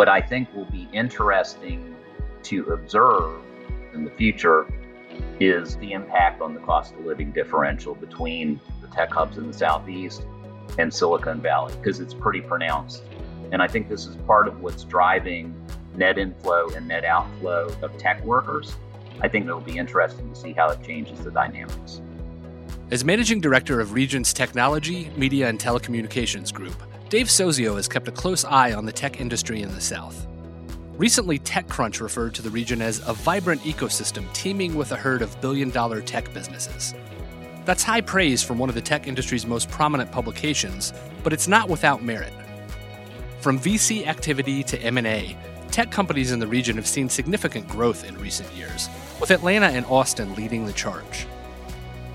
What I think will be interesting to observe in the future is the impact on the cost of living differential between the tech hubs in the Southeast and Silicon Valley, because it's pretty pronounced. And I think this is part of what's driving net inflow and net outflow of tech workers. I think it'll be interesting to see how it changes the dynamics. As managing director of Regions Technology, Media, and Telecommunications Group, Dave Sozio has kept a close eye on the tech industry in the South. Recently, TechCrunch referred to the region as a vibrant ecosystem teeming with a herd of billion dollar tech businesses. That's high praise from one of the tech industry's most prominent publications, but it's not without merit. From VC activity to M&A, tech companies in the region have seen significant growth in recent years, with Atlanta and Austin leading the charge.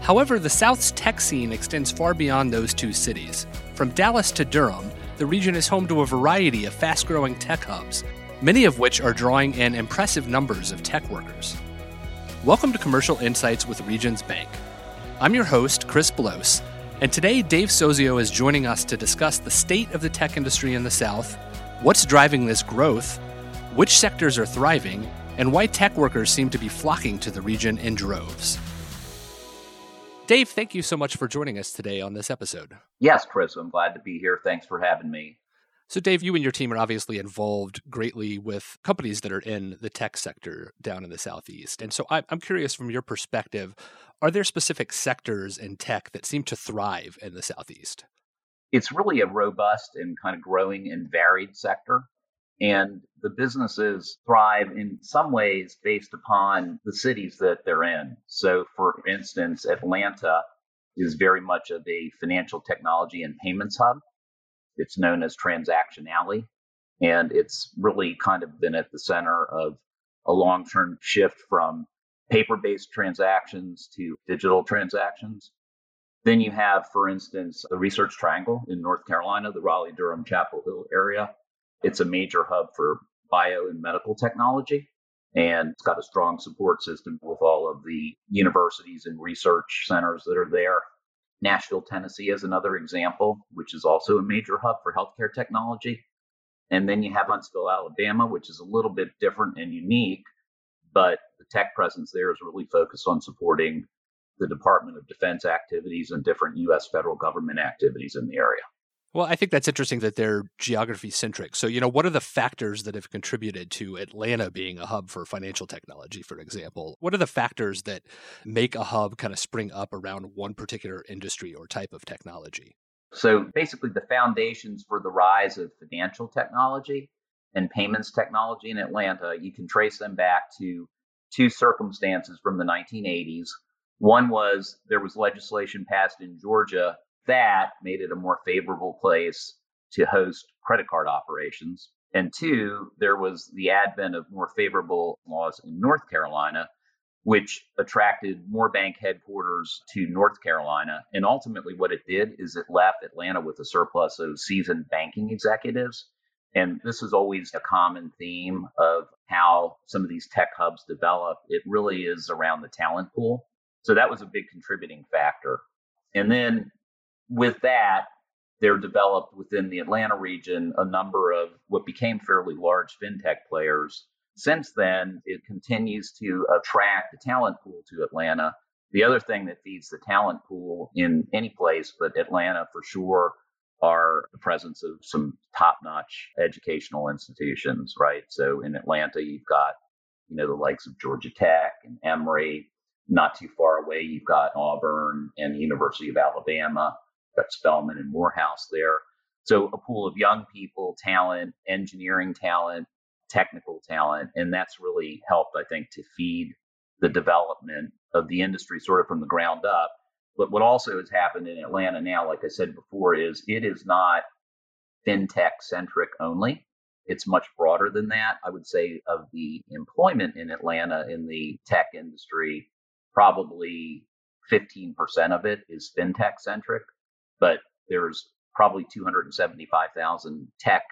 However, the South's tech scene extends far beyond those two cities. From Dallas to Durham, the region is home to a variety of fast growing tech hubs, many of which are drawing in impressive numbers of tech workers. Welcome to Commercial Insights with Regions Bank. I'm your host, Chris Blose, and today Dave Sozio is joining us to discuss the state of the tech industry in the South, what's driving this growth, which sectors are thriving, and why tech workers seem to be flocking to the region in droves. Dave, thank you so much for joining us today on this episode. Yes, Chris, I'm glad to be here. Thanks for having me. So, Dave, you and your team are obviously involved greatly with companies that are in the tech sector down in the Southeast. And so I'm curious from your perspective, are there specific sectors in tech that seem to thrive in the Southeast? It's really a robust and kind of growing and varied sector. And the businesses thrive in some ways based upon the cities that they're in. So, for instance, Atlanta is very much of a financial technology and payments hub. It's known as Transaction Alley. And it's really kind of been at the center of a long term shift from paper based transactions to digital transactions. Then you have, for instance, the Research Triangle in North Carolina, the Raleigh Durham Chapel Hill area. It's a major hub for bio and medical technology. And it's got a strong support system with all of the universities and research centers that are there. Nashville, Tennessee is another example, which is also a major hub for healthcare technology. And then you have Huntsville, Alabama, which is a little bit different and unique, but the tech presence there is really focused on supporting the Department of Defense activities and different U.S. federal government activities in the area. Well, I think that's interesting that they're geography centric. So, you know, what are the factors that have contributed to Atlanta being a hub for financial technology, for example? What are the factors that make a hub kind of spring up around one particular industry or type of technology? So, basically, the foundations for the rise of financial technology and payments technology in Atlanta, you can trace them back to two circumstances from the 1980s. One was there was legislation passed in Georgia that made it a more favorable place to host credit card operations. And two, there was the advent of more favorable laws in North Carolina, which attracted more bank headquarters to North Carolina. And ultimately, what it did is it left Atlanta with a surplus of seasoned banking executives. And this is always a common theme of how some of these tech hubs develop. It really is around the talent pool. So that was a big contributing factor. And then with that, there developed within the Atlanta region a number of what became fairly large fintech players. Since then, it continues to attract the talent pool to Atlanta. The other thing that feeds the talent pool in any place, but Atlanta for sure, are the presence of some top-notch educational institutions, right? So in Atlanta, you've got, you know, the likes of Georgia Tech and Emory. Not too far away, you've got Auburn and the University of Alabama got Spelman and Morehouse there. So a pool of young people, talent, engineering talent, technical talent, and that's really helped, I think, to feed the development of the industry sort of from the ground up. But what also has happened in Atlanta now, like I said before, is it is not fintech centric only. It's much broader than that. I would say of the employment in Atlanta in the tech industry, probably 15% of it is fintech centric but there's probably 275,000 tech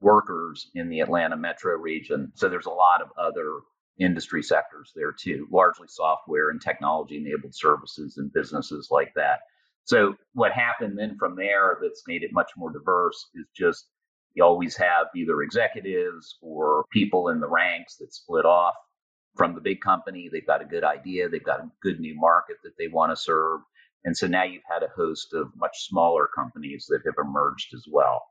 workers in the Atlanta metro region. So there's a lot of other industry sectors there too, largely software and technology enabled services and businesses like that. So what happened then from there that's made it much more diverse is just You always have either executives or people in the ranks that split off from the big company. They've got a good idea, they've got a good new market that they want to serve. And so now you've had a host of much smaller companies that have emerged as well.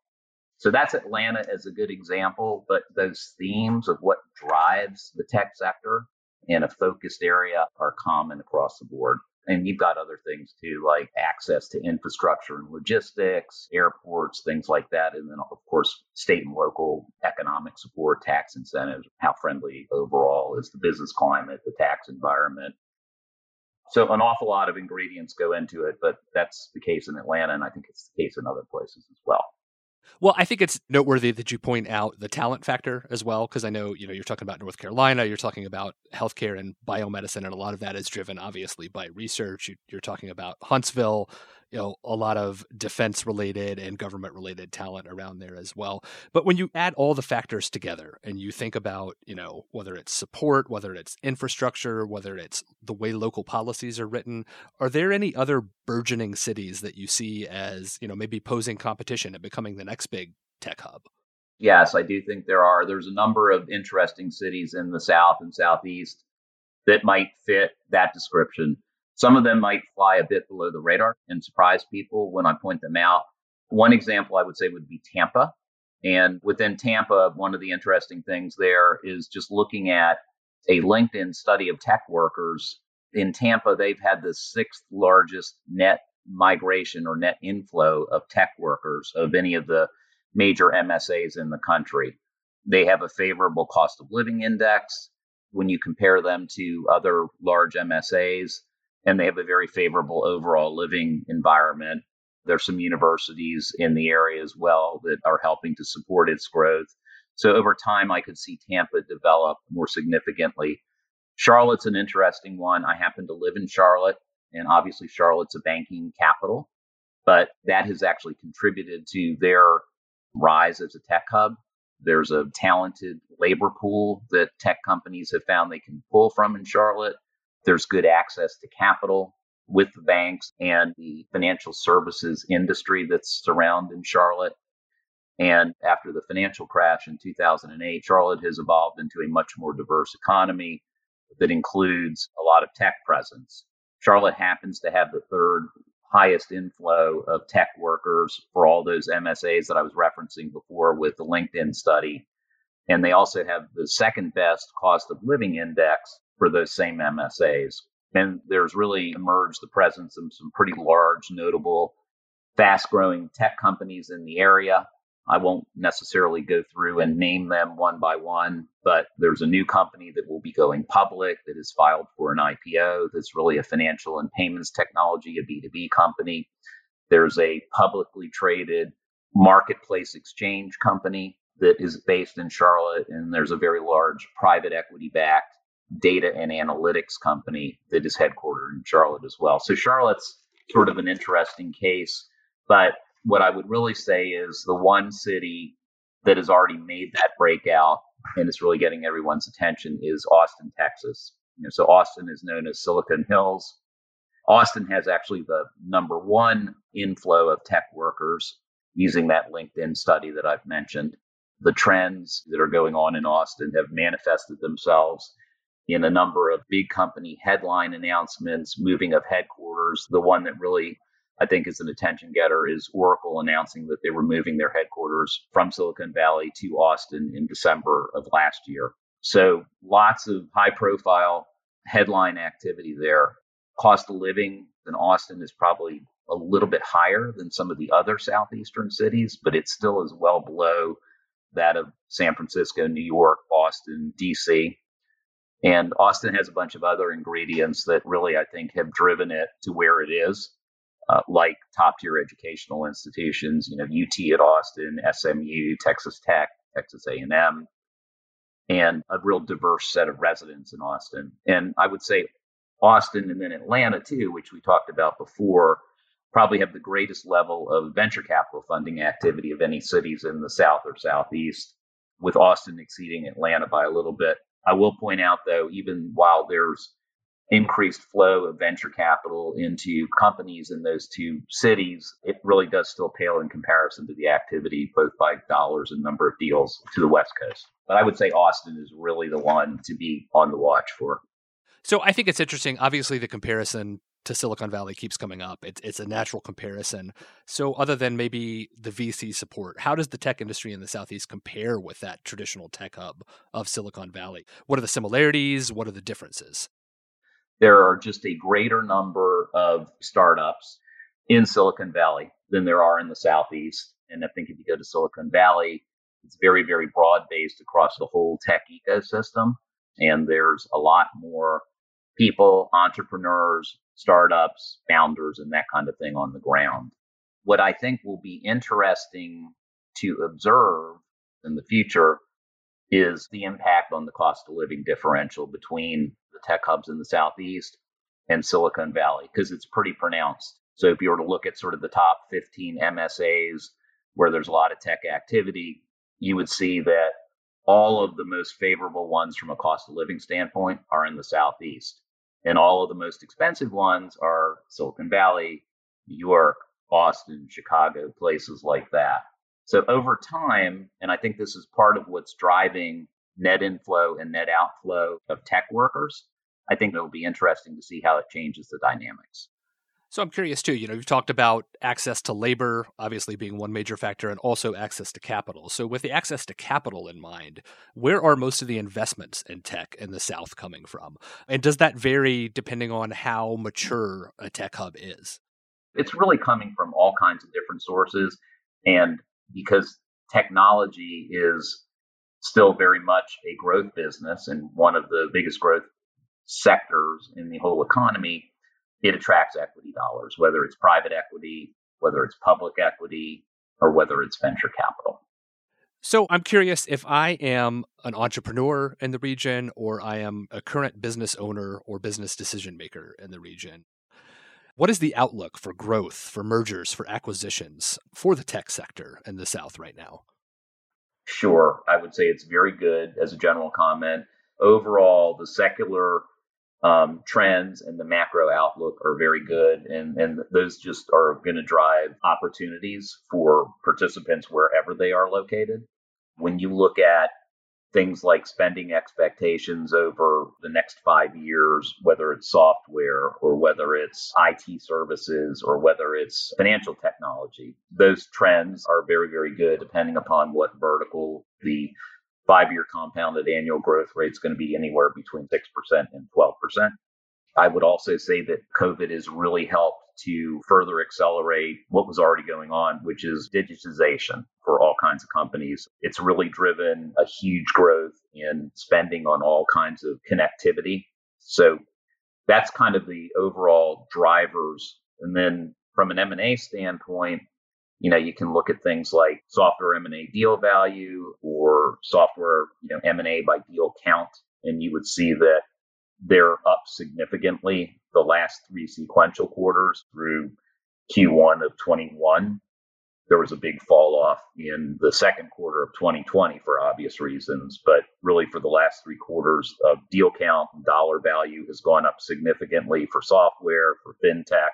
So that's Atlanta as a good example, but those themes of what drives the tech sector in a focused area are common across the board. And you've got other things too, like access to infrastructure and logistics, airports, things like that. And then, of course, state and local economic support, tax incentives, how friendly overall is the business climate, the tax environment. So, an awful lot of ingredients go into it, but that's the case in Atlanta. And I think it's the case in other places as well. Well, I think it's noteworthy that you point out the talent factor as well, because I know you know you're talking about North Carolina, you're talking about healthcare and biomedicine, and a lot of that is driven obviously by research. You, are talking about Huntsville, you know a lot of defense related and government related talent around there as well. But when you add all the factors together and you think about you know whether it's support whether it's infrastructure whether it's the way local policies are written are there any other burgeoning cities that you see as you know maybe posing competition and becoming the next big tech hub? Yes i do think there are. There's a number of interesting cities in the south and southeast that might fit that description some of them might fly a bit below the radar and surprise people when I point them out. One example I would say would be Tampa. And within Tampa, one of the interesting things there is just looking at a LinkedIn study of tech workers. In Tampa, they've had the sixth largest net migration or net inflow of tech workers of any of the major MSAs in the country. They have a favorable cost of living index when you compare them to other large MSAs and they have a very favorable overall living environment. There's some universities in the area as well that are helping to support its growth. So over time, I could see Tampa develop more significantly. Charlotte's an interesting one. I happen to live in Charlotte, and obviously, Charlotte's a banking capital, but that has actually contributed to their rise as a tech hub. There's a talented labor pool that tech companies have found they can pull from in Charlotte. There's good access to capital with the banks and the financial services industry that's surrounding Charlotte. And after the financial crash in 2008, Charlotte has evolved into a much more diverse economy that includes a lot of tech presence. Charlotte happens to have the third highest inflow of tech workers for all those MSAs that I was referencing before with the LinkedIn study. And they also have the second best cost of living index for those same MSAs. And there's really emerged the presence of some pretty large, notable, fast growing tech companies in the area. I won't necessarily go through and name them one by one, but there's a new company that will be going public that is filed for an IPO that's really a financial and payments technology, a B2B company. There's a publicly traded marketplace exchange company that is based in Charlotte, and there's a very large private equity backed data and analytics company that is headquartered in Charlotte as well. So Charlotte's sort of an interesting case. But what I would really say is the one city that has already made that breakout and is really getting everyone's attention is Austin, Texas. You know, so Austin is known as Silicon Hills. Austin has actually the number one inflow of tech workers using that LinkedIn study that I've mentioned. The trends that are going on in Austin have manifested themselves in a number of big company headline announcements, moving of headquarters. The one that really I think is an attention getter is Oracle announcing that they were moving their headquarters from Silicon Valley to Austin in December of last year. So lots of high profile headline activity there. Cost of living in Austin is probably a little bit higher than some of the other southeastern cities, but it still is well below that of San Francisco, New York, Boston, DC. And Austin has a bunch of other ingredients that really, I think, have driven it to where it is, uh, like top tier educational institutions, you know, UT at Austin, SMU, Texas Tech, Texas A&M, and a real diverse set of residents in Austin. And I would say Austin and then Atlanta too, which we talked about before, probably have the greatest level of venture capital funding activity of any cities in the South or Southeast, with Austin exceeding Atlanta by a little bit. I will point out, though, even while there's increased flow of venture capital into companies in those two cities, it really does still pale in comparison to the activity, both by dollars and number of deals to the West Coast. But I would say Austin is really the one to be on the watch for. So I think it's interesting. Obviously, the comparison to Silicon Valley keeps coming up. It's, it's a natural comparison. So, other than maybe the VC support, how does the tech industry in the Southeast compare with that traditional tech hub of Silicon Valley? What are the similarities? What are the differences? there are just a greater number of startups in Silicon Valley than there are in the Southeast. And I think if you go to Silicon Valley, it's very, very broad based across the whole tech ecosystem. And there's a lot more people, entrepreneurs, startups, founders, and that kind of thing on the ground. What I think will be interesting to observe in the future is the impact on the cost of living differential between the tech hubs in the Southeast and Silicon Valley, because it's pretty pronounced. So if you were to look at sort of the top 15 MSAs where there's a lot of tech activity, you would see that all of the most favorable ones from a cost of living standpoint are in the Southeast. And all of the most expensive ones are Silicon Valley, New York, Boston, Chicago, places like that. So over time, and I think this is part of what's driving net inflow and net outflow of tech workers, I think it'll be interesting to see how it changes the dynamics. So I'm curious too. You know, you've talked about access to labor, obviously being one major factor, and also access to capital. So with the access to capital in mind, where are most of the investments in tech in the South coming from? And does that vary depending on how mature a tech hub is? It's really coming from all kinds of different sources. And because technology is still very much a growth business and one of the biggest growth sectors in the whole economy, it attracts equity dollars, whether it's private equity, whether it's public equity, or whether it's venture capital. So I'm curious if I am an entrepreneur in the region or I am a current business owner or business decision maker in the region. What is the outlook for growth, for mergers, for acquisitions for the tech sector in the South right now? Sure. I would say it's very good as a general comment. Overall, the secular um, trends and the macro outlook are very good, and, and those just are going to drive opportunities for participants wherever they are located. When you look at things like spending expectations over the next five years, whether it's software or whether it's IT services or whether it's financial technology. Those trends are very, very good depending upon what vertical the five year compounded annual growth rate is going to be anywhere between 6% and 12%. I would also say that COVID has really helped to further accelerate what was already going on, which is digitization for all kinds of companies. It's really driven a huge growth in spending on all kinds of connectivity. So that's kind of the overall drivers. And then from an M&A standpoint, you know, you can look at things like software M&A deal value or software, you know, M&A by deal count, and you would see that they're up significantly the last three sequential quarters through Q1 of 21. There was a big fall off in the second quarter of 2020 for obvious reasons, but really for the last three quarters of deal count and dollar value has gone up significantly for software, for fintech.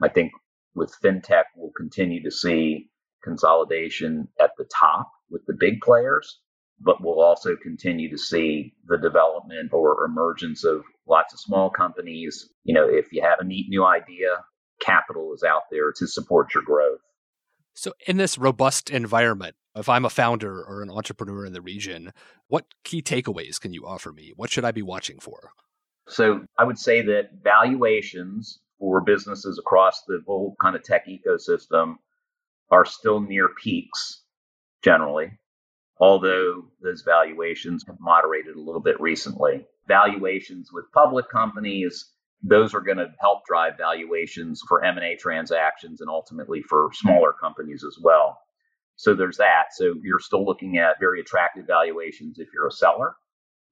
I think with fintech, we'll continue to see consolidation at the top with the big players but we'll also continue to see the development or emergence of lots of small companies. You know, if you have a neat new idea, capital is out there to support your growth. So, in this robust environment, if I'm a founder or an entrepreneur in the region, what key takeaways can you offer me? What should I be watching for? So, I would say that valuations for businesses across the whole kind of tech ecosystem are still near peaks generally although those valuations have moderated a little bit recently. Valuations with public companies, those are going to help drive valuations for M&A transactions and ultimately for smaller companies as well. So there's that. So you're still looking at very attractive valuations if you're a seller.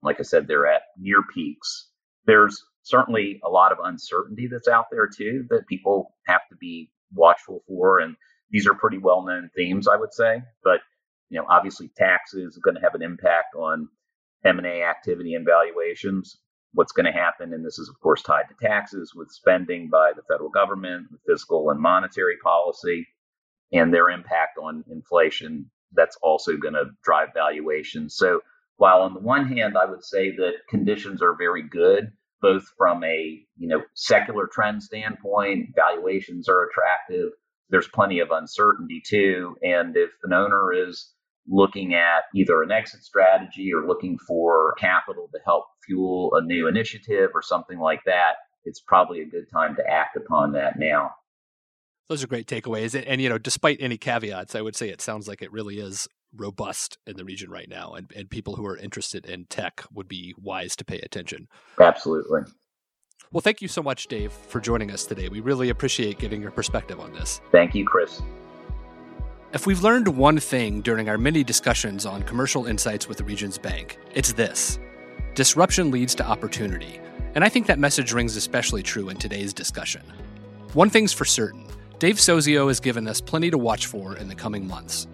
Like I said, they're at near peaks. There's certainly a lot of uncertainty that's out there too that people have to be watchful for. And these are pretty well known themes, I would say. But you know, obviously taxes are going to have an impact on M&A activity and valuations. what's going to happen, and this is, of course, tied to taxes with spending by the federal government, fiscal and monetary policy, and their impact on inflation. That's also going to drive valuations. So, while on the one hand, I would say that conditions are very good, both from a you know secular trend standpoint, valuations are attractive. There's plenty of uncertainty too, and if an owner is looking at either an exit strategy or looking for capital to help fuel a new initiative or something like that, it's probably a good time to act upon that now. Those are great takeaways. And, and, you know, despite any caveats, I would say it sounds like it really is robust in the region right now. And, and people who are interested in tech would be wise to pay attention. Absolutely. Well, thank you so much, Dave, for joining us today. We really appreciate getting your perspective on this. Thank you, Chris. If we've learned one thing during our many discussions on commercial insights with the Regions Bank, it's this disruption leads to opportunity. And I think that message rings especially true in today's discussion. One thing's for certain Dave Sozio has given us plenty to watch for in the coming months.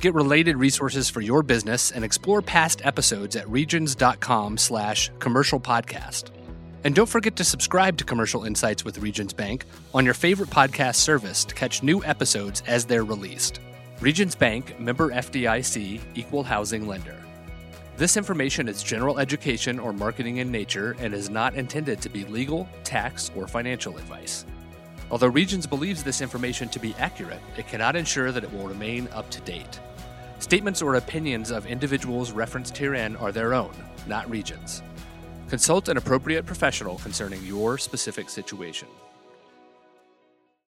Get related resources for your business and explore past episodes at regions.com slash commercial podcast. And don't forget to subscribe to Commercial Insights with Regions Bank on your favorite podcast service to catch new episodes as they're released. Regions Bank, member FDIC, equal housing lender. This information is general education or marketing in nature and is not intended to be legal, tax, or financial advice. Although Regions believes this information to be accurate, it cannot ensure that it will remain up to date. Statements or opinions of individuals referenced herein are their own, not Regions. Consult an appropriate professional concerning your specific situation.